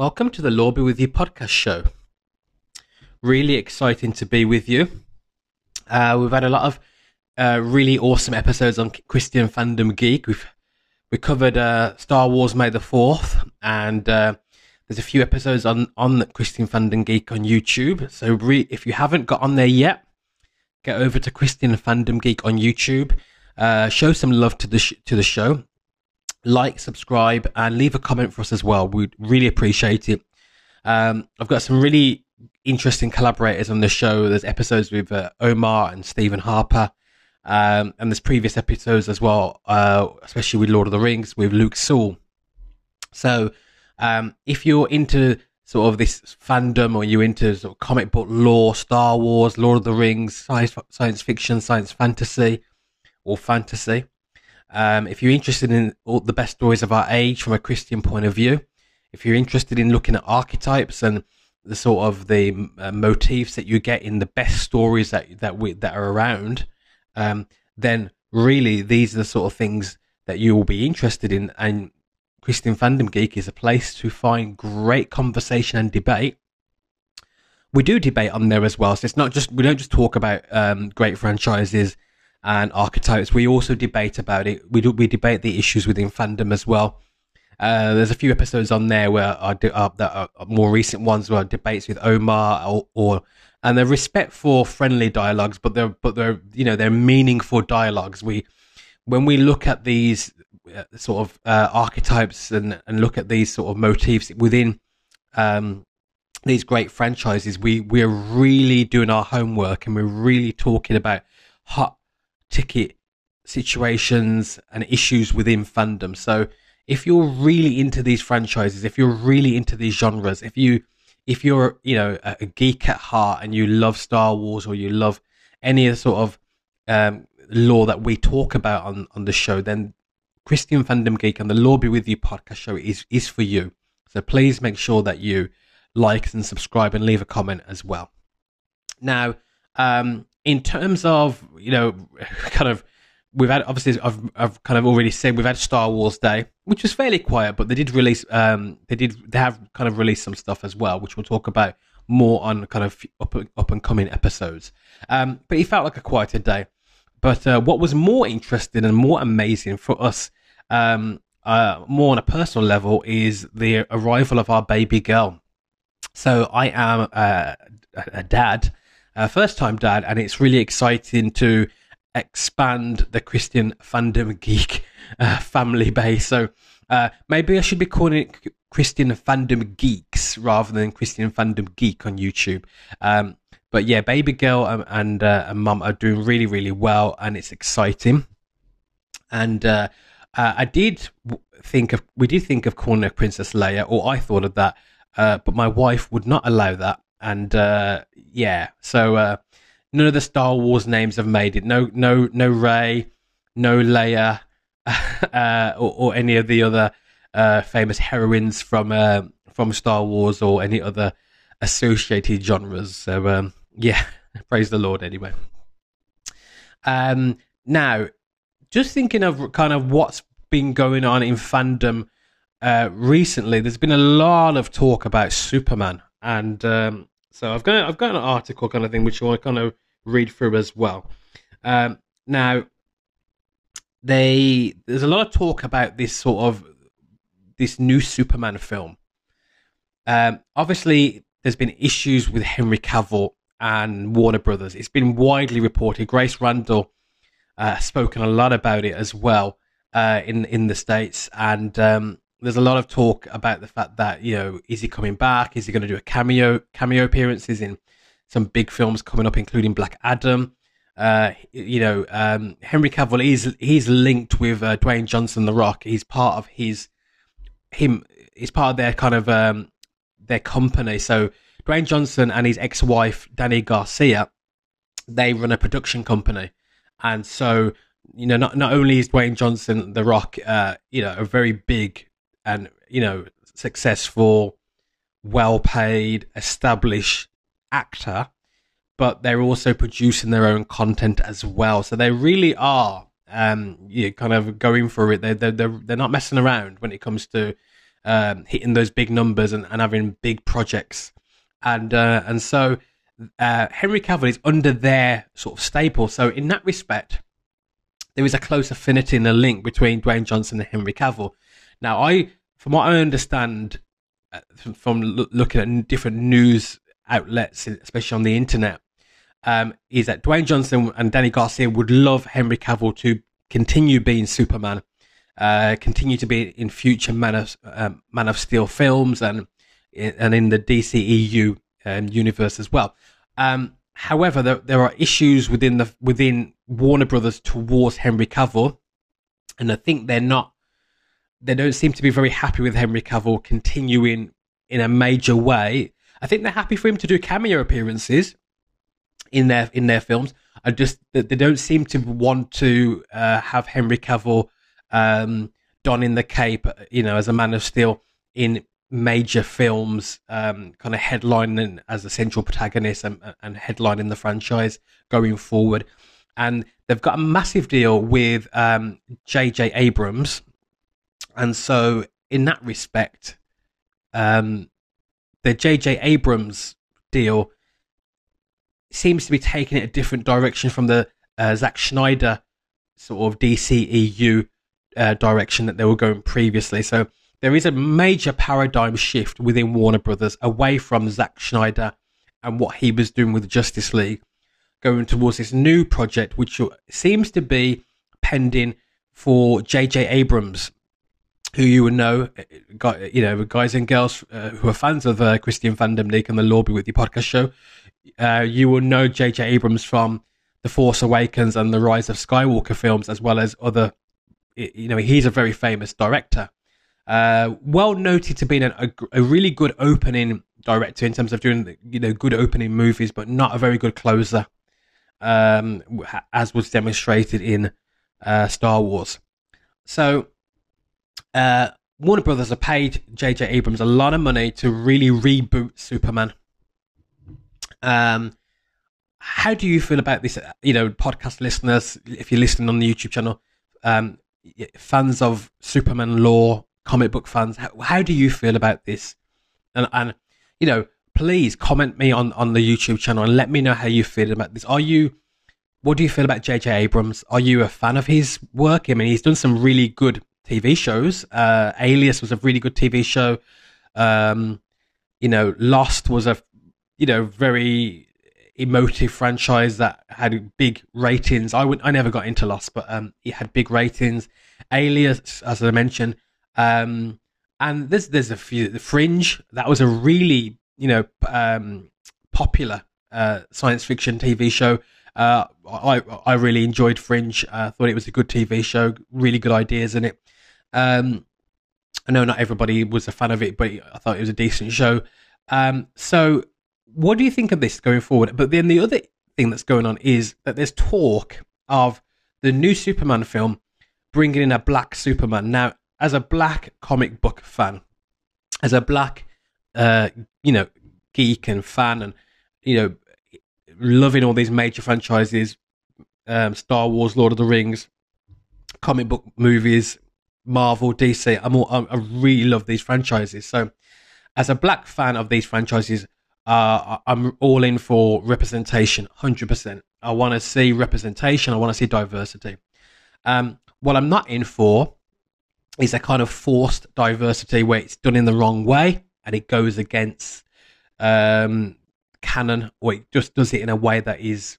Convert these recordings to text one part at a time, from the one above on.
Welcome to the Law Be With You podcast show. Really exciting to be with you. Uh, we've had a lot of uh, really awesome episodes on Christian Fandom Geek. We've we covered uh, Star Wars May the Fourth, and uh, there's a few episodes on on Christian Fandom Geek on YouTube. So re- if you haven't got on there yet, get over to Christian Fandom Geek on YouTube. Uh, show some love to the sh- to the show like, subscribe, and leave a comment for us as well. We'd really appreciate it. Um, I've got some really interesting collaborators on the show. There's episodes with uh, Omar and Stephen Harper, um, and there's previous episodes as well, uh, especially with Lord of the Rings with Luke Sewell. So, um, if you're into sort of this fandom or you're into sort of comic book lore, Star Wars, Lord of the Rings, science, science fiction, science fantasy, or fantasy, um, if you're interested in all the best stories of our age from a Christian point of view, if you're interested in looking at archetypes and the sort of the uh, motifs that you get in the best stories that that we that are around, um, then really these are the sort of things that you will be interested in. And Christian Fandom Geek is a place to find great conversation and debate. We do debate on there as well, so it's not just we don't just talk about um, great franchises and archetypes. We also debate about it. We do we debate the issues within fandom as well. Uh, there's a few episodes on there where are, uh, that are more recent ones where debates with Omar or, or and they're respectful, friendly dialogues, but they're but they're you know they're meaningful dialogues. We when we look at these uh, sort of uh, archetypes and and look at these sort of motifs within um, these great franchises, we we're really doing our homework and we're really talking about hot ticket situations and issues within fandom. So if you're really into these franchises, if you're really into these genres, if you if you're you know a, geek at heart and you love Star Wars or you love any sort of um, lore that we talk about on on the show, then Christian Fandom Geek and the Law Be With You podcast show is is for you. So please make sure that you like and subscribe and leave a comment as well. Now, um, in terms of you know, kind of we've had obviously I've I've kind of already said we've had Star Wars Day, which was fairly quiet, but they did release um they did they have kind of released some stuff as well, which we'll talk about more on kind of up up and coming episodes. Um, but it felt like a quieter day. But uh, what was more interesting and more amazing for us, um, uh, more on a personal level, is the arrival of our baby girl. So I am uh, a dad uh, first time dad, and it's really exciting to expand the Christian fandom geek uh, family base. So uh, maybe I should be calling it Christian fandom geeks rather than Christian fandom geek on YouTube. Um, but yeah, baby girl and and, uh, and mum are doing really really well, and it's exciting. And uh, uh, I did think of we did think of calling her Princess Leia, or I thought of that, but my wife would not allow that and uh, yeah, so uh, none of the Star Wars names have made it. No, no, no Rey, no Leia, uh, or, or, any of the other uh, famous heroines from uh, from Star Wars or any other associated genres. So um, yeah, praise the Lord. Anyway, um, now just thinking of kind of what's been going on in fandom uh, recently, there's been a lot of talk about Superman, and um, so I've got I've got an article kind of thing which I want to kind of read through as well. Um, now, they there's a lot of talk about this sort of this new Superman film. Um, obviously, there's been issues with Henry Cavill and Warner Brothers. It's been widely reported. Grace Randolph uh, spoken a lot about it as well uh, in in the states, and um, there's a lot of talk about the fact that you know is he coming back? Is he going to do a cameo cameo appearances in some big films coming up, including Black Adam? Uh, you know, um, Henry Cavill is he's linked with uh, Dwayne Johnson, The Rock. He's part of his him. He's part of their kind of um, their company. So Dwayne Johnson and his ex-wife Dany Garcia, they run a production company, and so you know, not not only is Dwayne Johnson, The Rock, uh, you know, a very big and you know successful, well-paid, established actor, but they're also producing their own content as well. So they really are um, you know, kind of going for it. They're, they're, they're, they're not messing around when it comes to um, hitting those big numbers and, and having big projects, and uh, and so uh, Henry Cavill is under their sort of staple. So in that respect, there is a close affinity and a link between Dwayne Johnson and Henry Cavill. Now, I, from what I understand, uh, from, from looking at different news outlets, especially on the internet, um, is that Dwayne Johnson and Dany Garcia would love Henry Cavill to continue being Superman, uh, continue to be in future Man of um, Man of Steel films and and in the DCEU um, universe as well. Um, however, there, there are issues within the within Warner Brothers towards Henry Cavill, and I think they're not. They don't seem to be very happy with Henry Cavill continuing in a major way. I think they're happy for him to do cameo appearances in their in their films. I just they don't seem to want to uh, have Henry Cavill um, donning the cape, you know, as a Man of Steel in major films, um, kind of headlining as a central protagonist and, and headlining the franchise going forward. And they've got a massive deal with um, J.J. Abrams, and so in that respect, um, the J.J. Abrams deal seems to be taking it a different direction from the uh, Zack Snyder sort of DCEU uh, direction that they were going previously. So there is a major paradigm shift within Warner Brothers away from Zack Snyder and what he was doing with Justice League, going towards this new project, which seems to be pending for J.J. Abrams, who you would know, you know, guys and girls uh, who are fans of uh, Christian Fandom League and the Law Be With You podcast show, uh, you will know J.J. Abrams from The Force Awakens and the Rise of Skywalker films, as well as other. You know, he's a very famous director. Uh, well noted to being a, a, really good opening director in terms of doing you know good opening movies, but not a very good closer, um, as was demonstrated in uh, Star Wars. So, uh, Warner Brothers have paid J.J. Abrams a lot of money to really reboot Superman. Um, how do you feel about this? You know, podcast listeners, if you're listening on the YouTube channel, um, fans of Superman lore, comic book fans, how, how do you feel about this? And, and you know, please comment me on, on the YouTube channel and let me know how you feel about this. Are you, what do you feel about J.J. Abrams? Are you a fan of his work? I mean, he's done some really good TV shows. Uh, Alias was a really good TV show. Um, you know, Lost was a you know, very emotive franchise that had big ratings. I would, I never got into Lost, but um, it had big ratings. Alias, as I mentioned, um, and there's there's a few. The Fringe, that was a really you know um, popular uh, science fiction TV show. Uh, I I really enjoyed Fringe. I uh, thought it was a good TV show. Really good ideas in it. Um, I know not everybody was a fan of it, but I thought it was a decent show. Um, so what do you think of this going forward? But then the other thing that's going on is that there's talk of the new Superman film bringing in a black Superman. Now, as a black comic book fan, as a black, uh, you know, geek and fan, and you know, loving all these major franchises, um, Star Wars, Lord of the Rings, comic book movies, Marvel, DC. I'm all, I really love these franchises. So, as a black fan of these franchises, uh, I'm all in for representation, 100%. I want to see representation. I want to see diversity. Um, what I'm not in for is a kind of forced diversity where it's done in the wrong way and it goes against um, canon or it just does it in a way that is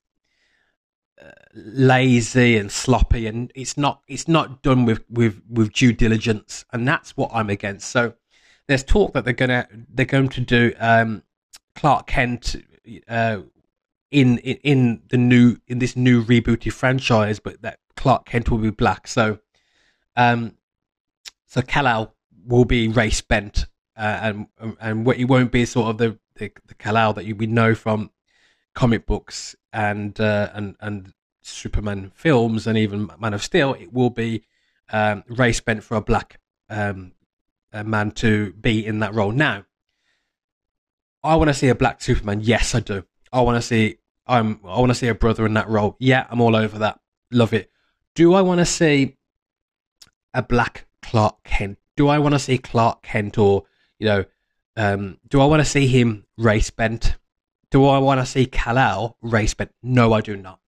lazy and sloppy and it's not it's not done with with with due diligence and that's what I'm against so there's talk that they're gonna they're going to do um, Clark Kent uh, in, in in the new in this new rebooted franchise, but that Clark Kent will be black. So, um, so Kal-El will be race bent, uh, and and it won't be sort of the the, the Kal-El that you we know from comic books and uh, and and Superman films and even Man of Steel. It will be um, race bent for a black um, a man to be in that role. Now, I want to see a black Superman. Yes, I do. I want to see. I'm. I want to see a brother in that role. Yeah, I'm all over that. Love it. Do I want to see a black Clark Kent? do I want to see Clark Kent or you know, um, do I want to see him race bent? Do I want to see Kal-El race bent? No, I do not.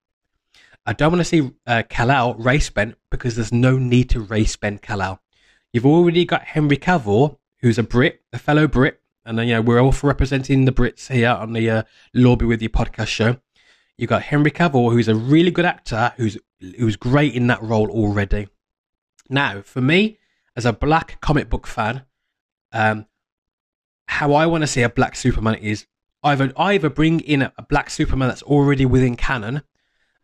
I don't want to see uh, race bent because there's no need to race bend Kal-El. You've already got Henry Cavill, who's a Brit, a fellow Brit, and then, you know we're all for representing the Brits here on the uh, Lobby with Your podcast show. You've got Henry Cavill, who's a really good actor, who's who's great in that role already. Now, for me, as a black comic book fan, um, how I want to see a black Superman is either either bring in a, black Superman that's already within canon,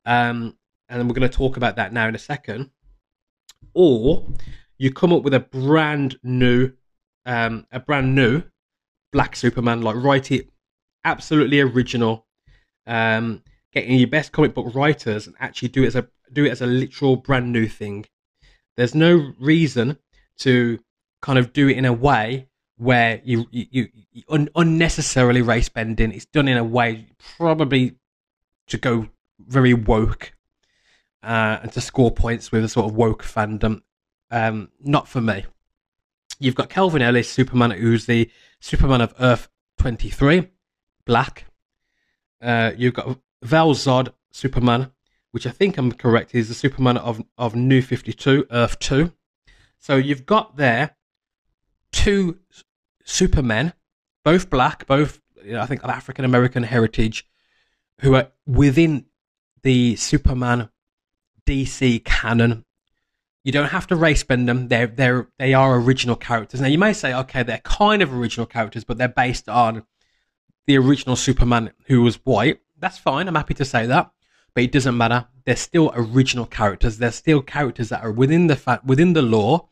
um, and we're going to talk about that now in a second, or you come up with a brand new, um, a brand new black Superman, like write it absolutely original, um, getting your best comic book writers and actually do it as a do it as a literal brand new thing. There's no reason to kind of do it in a way where you you, you un- unnecessarily race bending. It's done in a way probably to go very woke uh, and to score points with a sort of woke fandom. Um, not for me. You've got Calvin Ellis, Superman, who's the Superman of Earth 23, black. Uh, you've got Val Zod, Superman, which I think I'm correct, is the Superman of, of New 52, Earth 2. So you've got there two supermen, both black, both you know, I think of African American heritage, who are within the Superman DC canon. You don't have to race bend them. They're they're they are original characters. Now you may say, okay, they're kind of original characters, but they're based on the original Superman who was white. That's fine. I'm happy to say that, but it doesn't matter. They're still original characters. They're still characters that are within the fa- within the law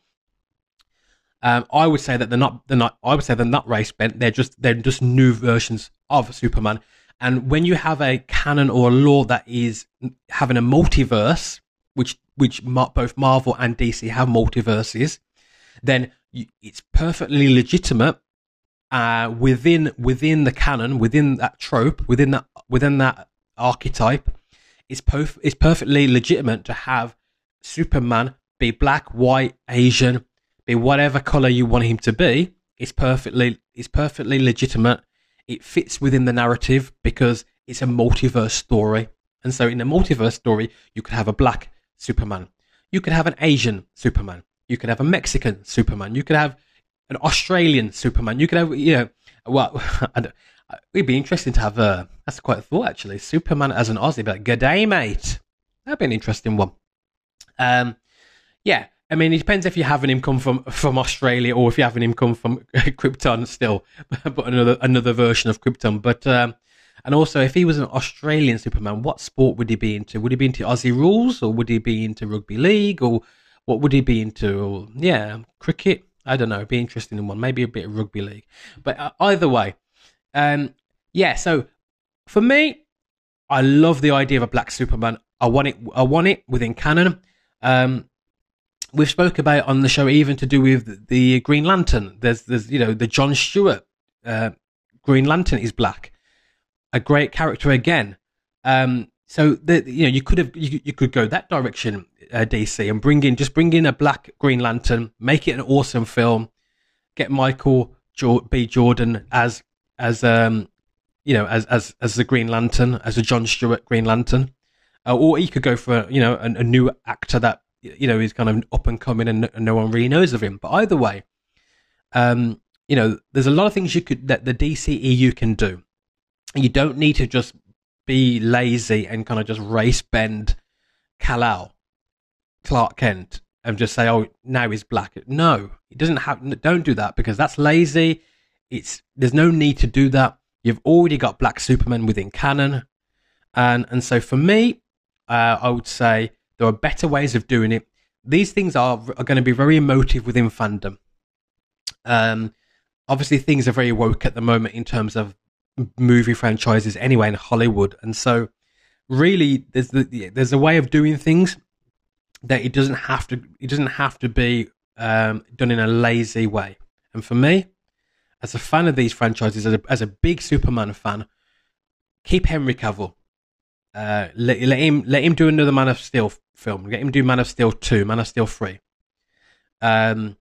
um, I would say that they're not. They're not. I would say they're not race bent. They're just. They're just new versions of Superman. And when you have a canon or a law that is having a multiverse, which which both Marvel and DC have multiverses, then you, it's perfectly legitimate uh, within within the canon, within that trope, within that within that archetype. It's perf- it's perfectly legitimate to have Superman be black, white, Asian, be whatever color you want him to be. It's perfectly it's perfectly legitimate. It fits within the narrative because it's a multiverse story. And so in a multiverse story, you could have a black Superman. You could have an Asian Superman. You could have a Mexican Superman. You could have an Australian Superman. You could have, you know, well, it'd be interesting to have a, that's quite a thought actually. Superman as an Aussie, but good day, mate. That'd be an interesting one. Um, yeah, I mean, it depends if you're having him come from from Australia or if you're having him come from Krypton still, but another another version of Krypton. But um, and also, if he was an Australian Superman, what sport would he be into? Would he be into Aussie rules, or would he be into rugby league, or what would he be into? Or, yeah, cricket. I don't know. It'd be interesting in one. Maybe a bit of rugby league. But uh, either way, um, yeah. So for me, I love the idea of a black Superman. I want it. I want it within canon. Um, we've spoke about on the show even to do with the Green Lantern. There's there's you know the John Stewart uh, Green Lantern is black, a great character again. Um, so the, you know you could have you, you could go that direction, uh, DC, and bring in just bring in a black Green Lantern, make it an awesome film, get Michael B. Jordan as as um you know as as as the Green Lantern as a John Stewart Green Lantern, uh, or you could go for you know a, a new actor that you know he's kind of up and coming and, no one really knows of him. But either way, um, you know, there's a lot of things you could that the DCEU can do. You don't need to just be lazy and kind of just race bend Kal-El, Clark Kent, and just say, "Oh, now he's black." No, it doesn't have. Don't do that because that's lazy. It's there's no need to do that. You've already got Black Superman within canon, and and so for me, uh, I would say there are better ways of doing it. These things are, are going to be very emotive within fandom. Um, obviously, things are very woke at the moment in terms of movie franchises anyway in Hollywood, and so really there's the, there's a way of doing things that it doesn't have to it doesn't have to be um, done in a lazy way. And for me, as a fan of these franchises, as a, as a big Superman fan, keep Henry Cavill. Uh, let, let him let him do another Man of Steel film. Get him do Man of Steel two, Man of Steel three. Um,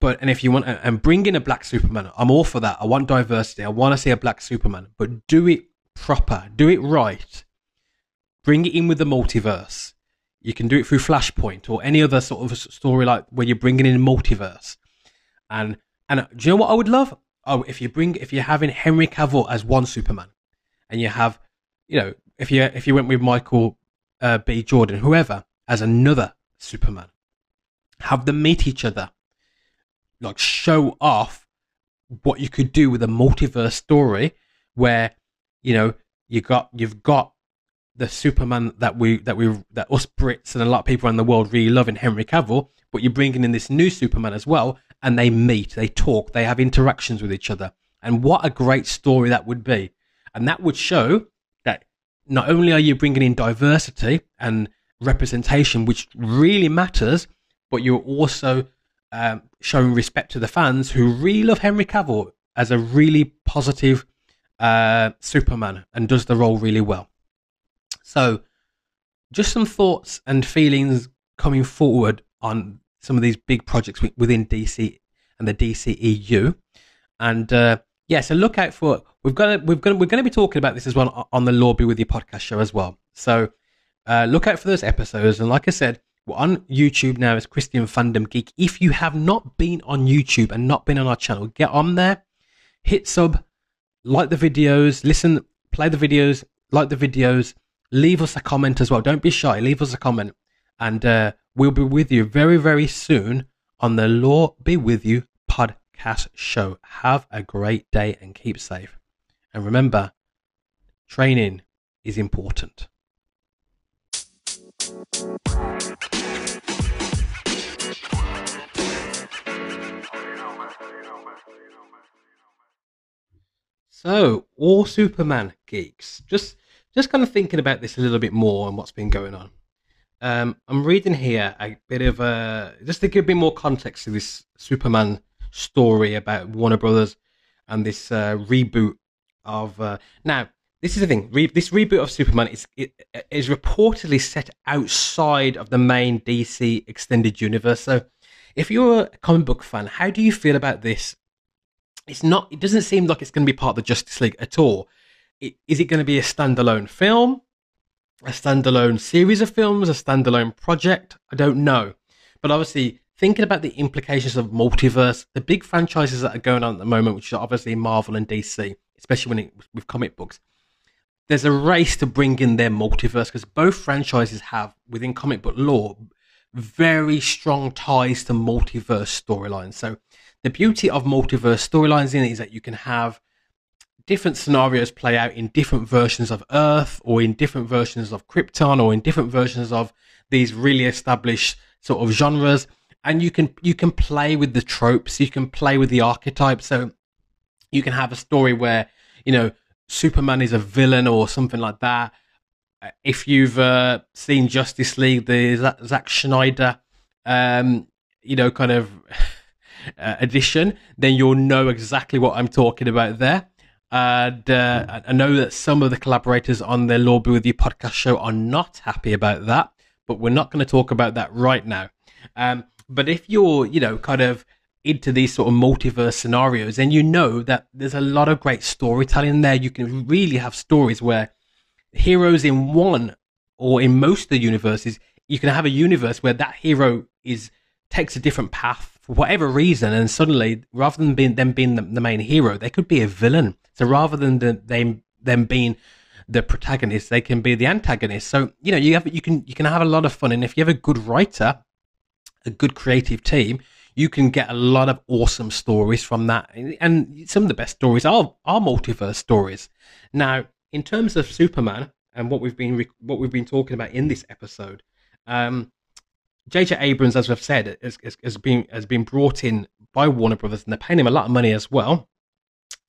but and if you want and bring in a black Superman, I'm all for that. I want diversity. I want to see a black Superman, but do it proper, do it right. Bring it in with the multiverse. You can do it through Flashpoint or any other sort of story like where you're bringing in multiverse. And and do you know what I would love? Oh, if you bring if you're having Henry Cavill as one Superman, and you have, you know, if you if you went with Michael uh, B. Jordan, whoever, as another Superman, have them meet each other, like show off what you could do with a multiverse story where you know you got you've got the Superman that we that we that us Brits and a lot of people around the world really love in Henry Cavill, but you're bringing in this new Superman as well, and they meet, they talk, they have interactions with each other, and what a great story that would be, and that would show that not only are you bringing in diversity and representation, which really matters, but you're also um, showing respect to the fans who really love Henry Cavill as a really positive uh, Superman and does the role really well. So, just some thoughts and feelings coming forward on some of these big projects within DC and the DCEU. And uh, yeah, so look out for we've got we've got we're going to be talking about this as well on the Law Be With You podcast show as well. So uh, look out for those episodes. And like I said, we're on YouTube now as Christian Fandom Geek. If you have not been on YouTube and not been on our channel, get on there, hit sub, like the videos, listen, play the videos, like the videos, leave us a comment as well. Don't be shy, leave us a comment. And uh, we'll be with you very, very soon on the Law Be With You podcast show. Have a great day and keep safe. And remember, training is important. So, all Superman geeks, just just kind of thinking about this a little bit more and what's been going on. Um, I'm reading here a bit of a just to give a bit more context to this Superman story about Warner Brothers and this uh, reboot of. Uh, now, this is the thing. Re- this reboot of Superman is it, is reportedly set outside of the main DC extended universe. So, if you're a comic book fan, how do you feel about this it's not. It doesn't seem like it's going to be part of the Justice League at all. It, is it going to be a standalone film, a standalone series of films, a standalone project? I don't know. But obviously, thinking about the implications of multiverse, the big franchises that are going on at the moment, which are obviously Marvel and DC, especially when it with comic books, there's a race to bring in their multiverse because both franchises have within comic book lore very strong ties to multiverse storylines. So the beauty of multiverse storylines in it is that you can have different scenarios play out in different versions of Earth or in different versions of Krypton or in different versions of these really established sort of genres. And you can you can play with the tropes, you can play with the archetypes. So you can have a story where, you know, Superman is a villain or something like that. If you've uh, seen Justice League, the Zack Snyder, um, you know, kind of uh, edition, then you'll know exactly what I'm talking about there. And uh, I know that some of the collaborators on the Law Be With You podcast show are not happy about that, but we're not going to talk about that right now. Um, but if you're, you know, kind of into these sort of multiverse scenarios, then you know that there's a lot of great storytelling there. You can really have stories where heroes in one or in most of the universes, you can have a universe where that hero is takes a different path for whatever reason, and suddenly, rather than being them being the, the main hero, they could be a villain. So rather than the, them them being the protagonist, they can be the antagonist. So you know, you have you can you can have a lot of fun, and if you have a good writer, a good creative team, you can get a lot of awesome stories from that. And some of the best stories are are multiverse stories. Now, in terms of Superman and what we've been what we've been talking about in this episode, um, J.J. Abrams, as we've said, has, has, been has been brought in by Warner Brothers, and they're paying him a lot of money as well.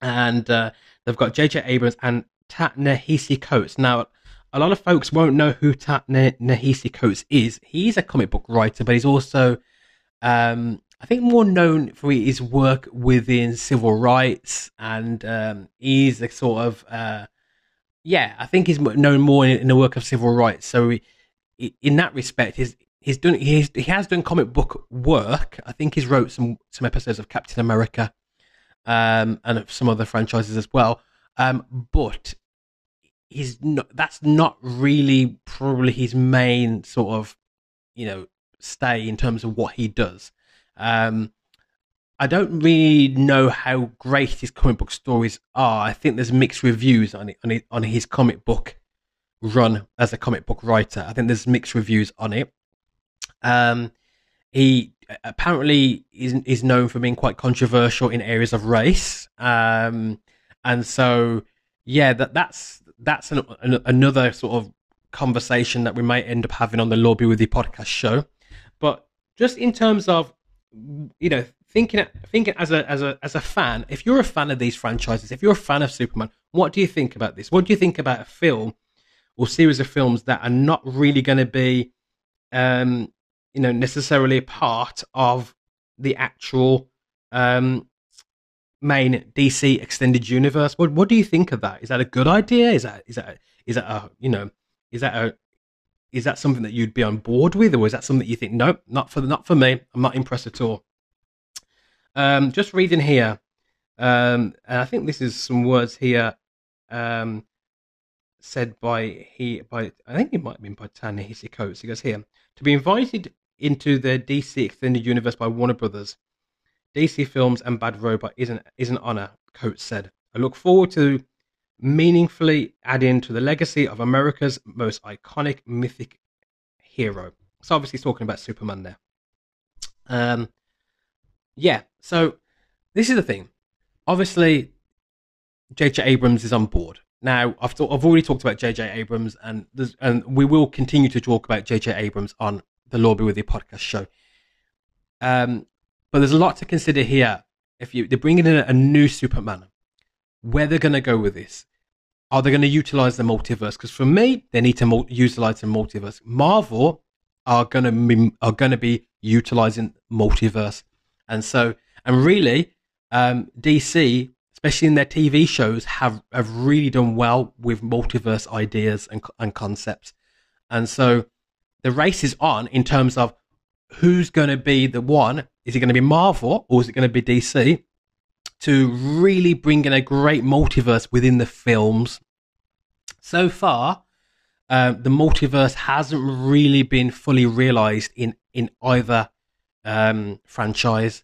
And uh, they've got J.J. Abrams and Ta-Nehisi Coates. Now, a lot of folks won't know who Ta-Nehisi Coates is. He's a comic book writer, but he's also, um, I think, more known for his work within civil rights, and um, he's a sort of, uh, yeah, I think he's known more in, in, the work of civil rights. So, he, in that respect, his he's done he's, he has done comic book work. I think he's wrote some some episodes of Captain America, um, and some other franchises as well. Um, but he's not. That's not really probably his main sort of you know stay in terms of what he does. Um, I don't really know how great his comic book stories are. I think there's mixed reviews on it, on, his comic book run as a comic book writer. I think there's mixed reviews on it. Um, he apparently is is known for being quite controversial in areas of race, um, and so yeah, that that's that's an, an, another sort of conversation that we might end up having on the Lobby With the podcast show. But just in terms of you know thinking thinking as a as a as a fan, if you're a fan of these franchises, if you're a fan of Superman, what do you think about this? What do you think about a film or series of films that are not really going to be um, you know necessarily a part of the actual um, main DC extended universe. What what do you think of that? Is that a good idea? Is that is that is that a you know is that a is that something that you'd be on board with, or is that something that you think nope, not for not for me? I'm not impressed at all. Um, just reading here, um, and I think this is some words here um, said by he by I think it might have been by Ta-Nehisi Coates. He goes here to be invited into the DC extended universe by Warner Brothers, DC Films, and Bad Robot is an is an honor. Coates said, "I look forward to meaningfully adding to the legacy of America's most iconic mythic hero." So obviously, he's talking about Superman there. Um, yeah. So this is the thing. Obviously, J.J. Abrams is on board. Now, I've, th- I've already talked about J.J. Abrams, and and we will continue to talk about J.J. Abrams on the Lord Be With You podcast show. Um, but there's a lot to consider here. If you they're bringing in a, a new Superman, where they're going to go with this? Are they going to utilize the multiverse? Because for me, they need to mul- utilize the multiverse. Marvel are going to be, are going to be utilizing multiverse, and so and really, um, DC especially in their TV shows, have have really done well with multiverse ideas and and concepts. And so the race is on in terms of who's going to be the one. Is it going to be Marvel or is it going to be DC to really bring in a great multiverse within the films? So far, uh, the multiverse hasn't really been fully realized in in either um, franchise.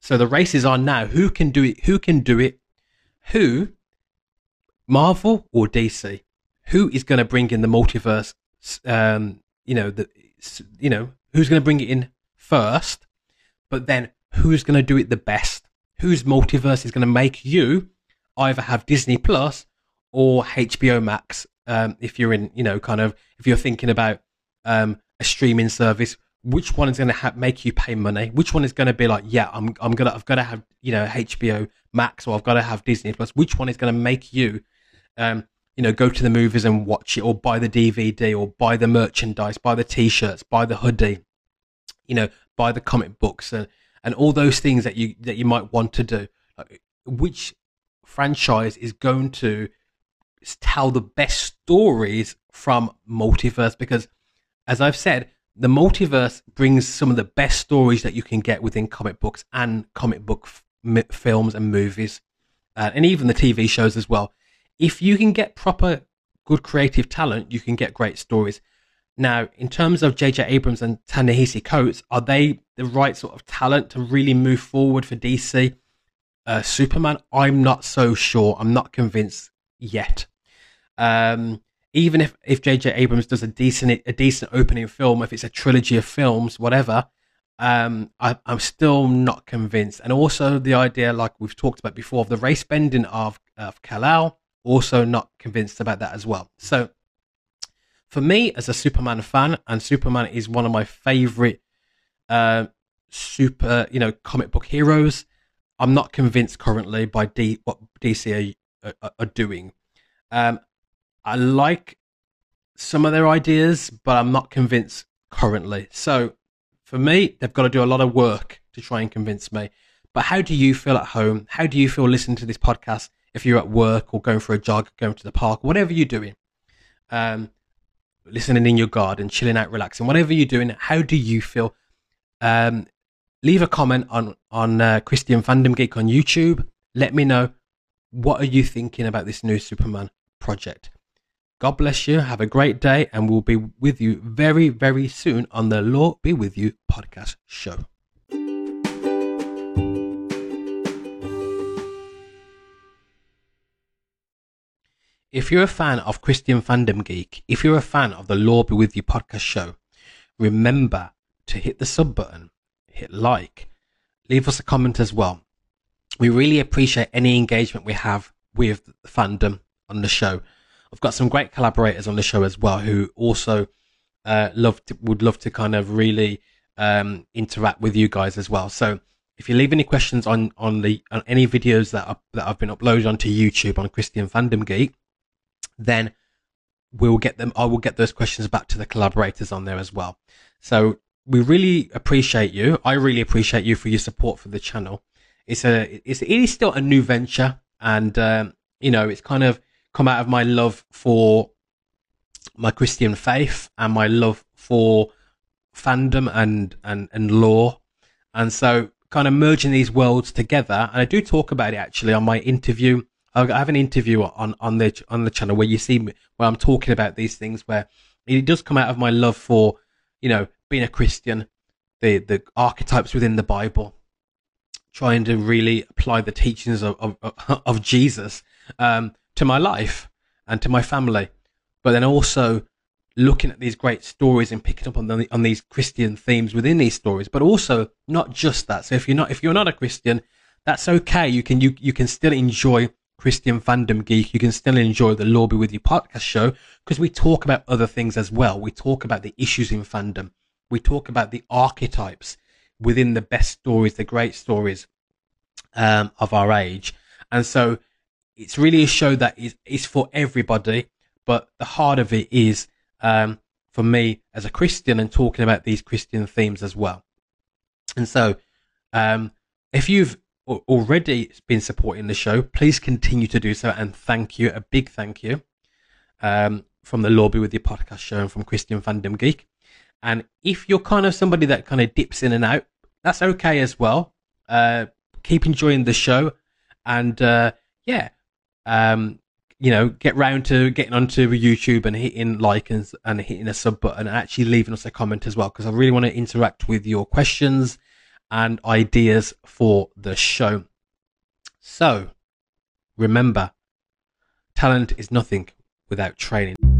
So the races are now. Who can do it? Who can do it? who, Marvel or DC, who is going to bring in the multiverse? Um, you know, the you know who's going to bring it in first, but then who's going to do it the best? Whose multiverse is going to make you either have Disney Plus or HBO Max? Um, if you're in, you know, kind of if you're thinking about um, a streaming service, which one is going to ha- make you pay money? Which one is going to be like, yeah, I'm I'm gonna I've got to have you know HBO Max or I've got to have Disney Plus. Which one is going to make you, um, you know, go to the movies and watch it, or buy the DVD, or buy the merchandise, buy the T-shirts, buy the hoodie, you know, buy the comic books, and and all those things that you that you might want to do. Like, which franchise is going to tell the best stories from multiverse? Because, as I've said the multiverse brings some of the best stories that you can get within comic books and comic book f- films and movies, uh, and even the TV shows as well. If you can get proper good creative talent, you can get great stories. Now, in terms of J.J. Abrams and Ta-Nehisi Coates, are they the right sort of talent to really move forward for DC? Uh, Superman, I'm not so sure. I'm not convinced yet. Um, even if if J.J. Abrams does a decent a decent opening film, if it's a trilogy of films, whatever, um, I, am still not convinced. And also the idea, like we've talked about before, of the race bending of of Kal-El, also not convinced about that as well. So for me, as a Superman fan, and Superman is one of my favorite uh, super, you know, comic book heroes. I'm not convinced currently by D, what DC are, are, are doing. Um, I like some of their ideas, but I'm not convinced currently. So for me, they've got to do a lot of work to try and convince me. But how do you feel at home? How do you feel listening to this podcast if you're at work or going for a jog, going to the park, whatever you're doing? Um, listening in your garden, chilling out, relaxing, whatever you're doing, how do you feel? Um, leave a comment on on uh, Christian Fandom Geek on YouTube. Let me know what are you thinking about this new Superman project. God bless you. Have a great day, and we'll be with you very, very soon on the Lord Be With You podcast show. If you're a fan of Christian Fandom Geek, if you're a fan of the Lord Be With You podcast show, remember to hit the sub button, hit like, leave us a comment as well. We really appreciate any engagement we have with the fandom on the show. I've got some great collaborators on the show as well who also uh, love to, would love to kind of really um, interact with you guys as well. So if you leave any questions on on the on any videos that are, that have been uploaded onto YouTube on Christian Fandom Geek, then we'll get them. I will get those questions back to the collaborators on there as well. So we really appreciate you. I really appreciate you for your support for the channel. It's a it's it is still a new venture, and um, you know it's kind of come out of my love for my Christian faith and my love for fandom and and and lore, and so kind of merging these worlds together. And I do talk about it actually on my interview. I have an interview on on the on the channel where you see me, where I'm talking about these things. Where it does come out of my love for you know being a Christian, the the archetypes within the Bible, trying to really apply the teachings of of, of Jesus. Um, to my life and to my family, but then also looking at these great stories and picking up on the, on these Christian themes within these stories, but also not just that. So if you're not if you're not a Christian, that's okay. You can you you can still enjoy Christian fandom geek. You can still enjoy the Lord Be With You podcast show because we talk about other things as well. We talk about the issues in fandom. We talk about the archetypes within the best stories, the great stories um, of our age. And so it's really a show that is, is for everybody, but the heart of it is um, for me as a Christian and talking about these Christian themes as well. And so, um, if you've already been supporting the show, please continue to do so. And thank you, a big thank you um, from the Lobby with your podcast show and from Christian Fandom Geek. And if you're kind of somebody that kind of dips in and out, that's okay as well. Uh, keep enjoying the show. And uh, yeah, um, you know, get round to getting onto YouTube and hitting like and, and hitting a sub button and actually leaving us a comment as well because I really want to interact with your questions and ideas for the show. So, remember, talent is nothing without training.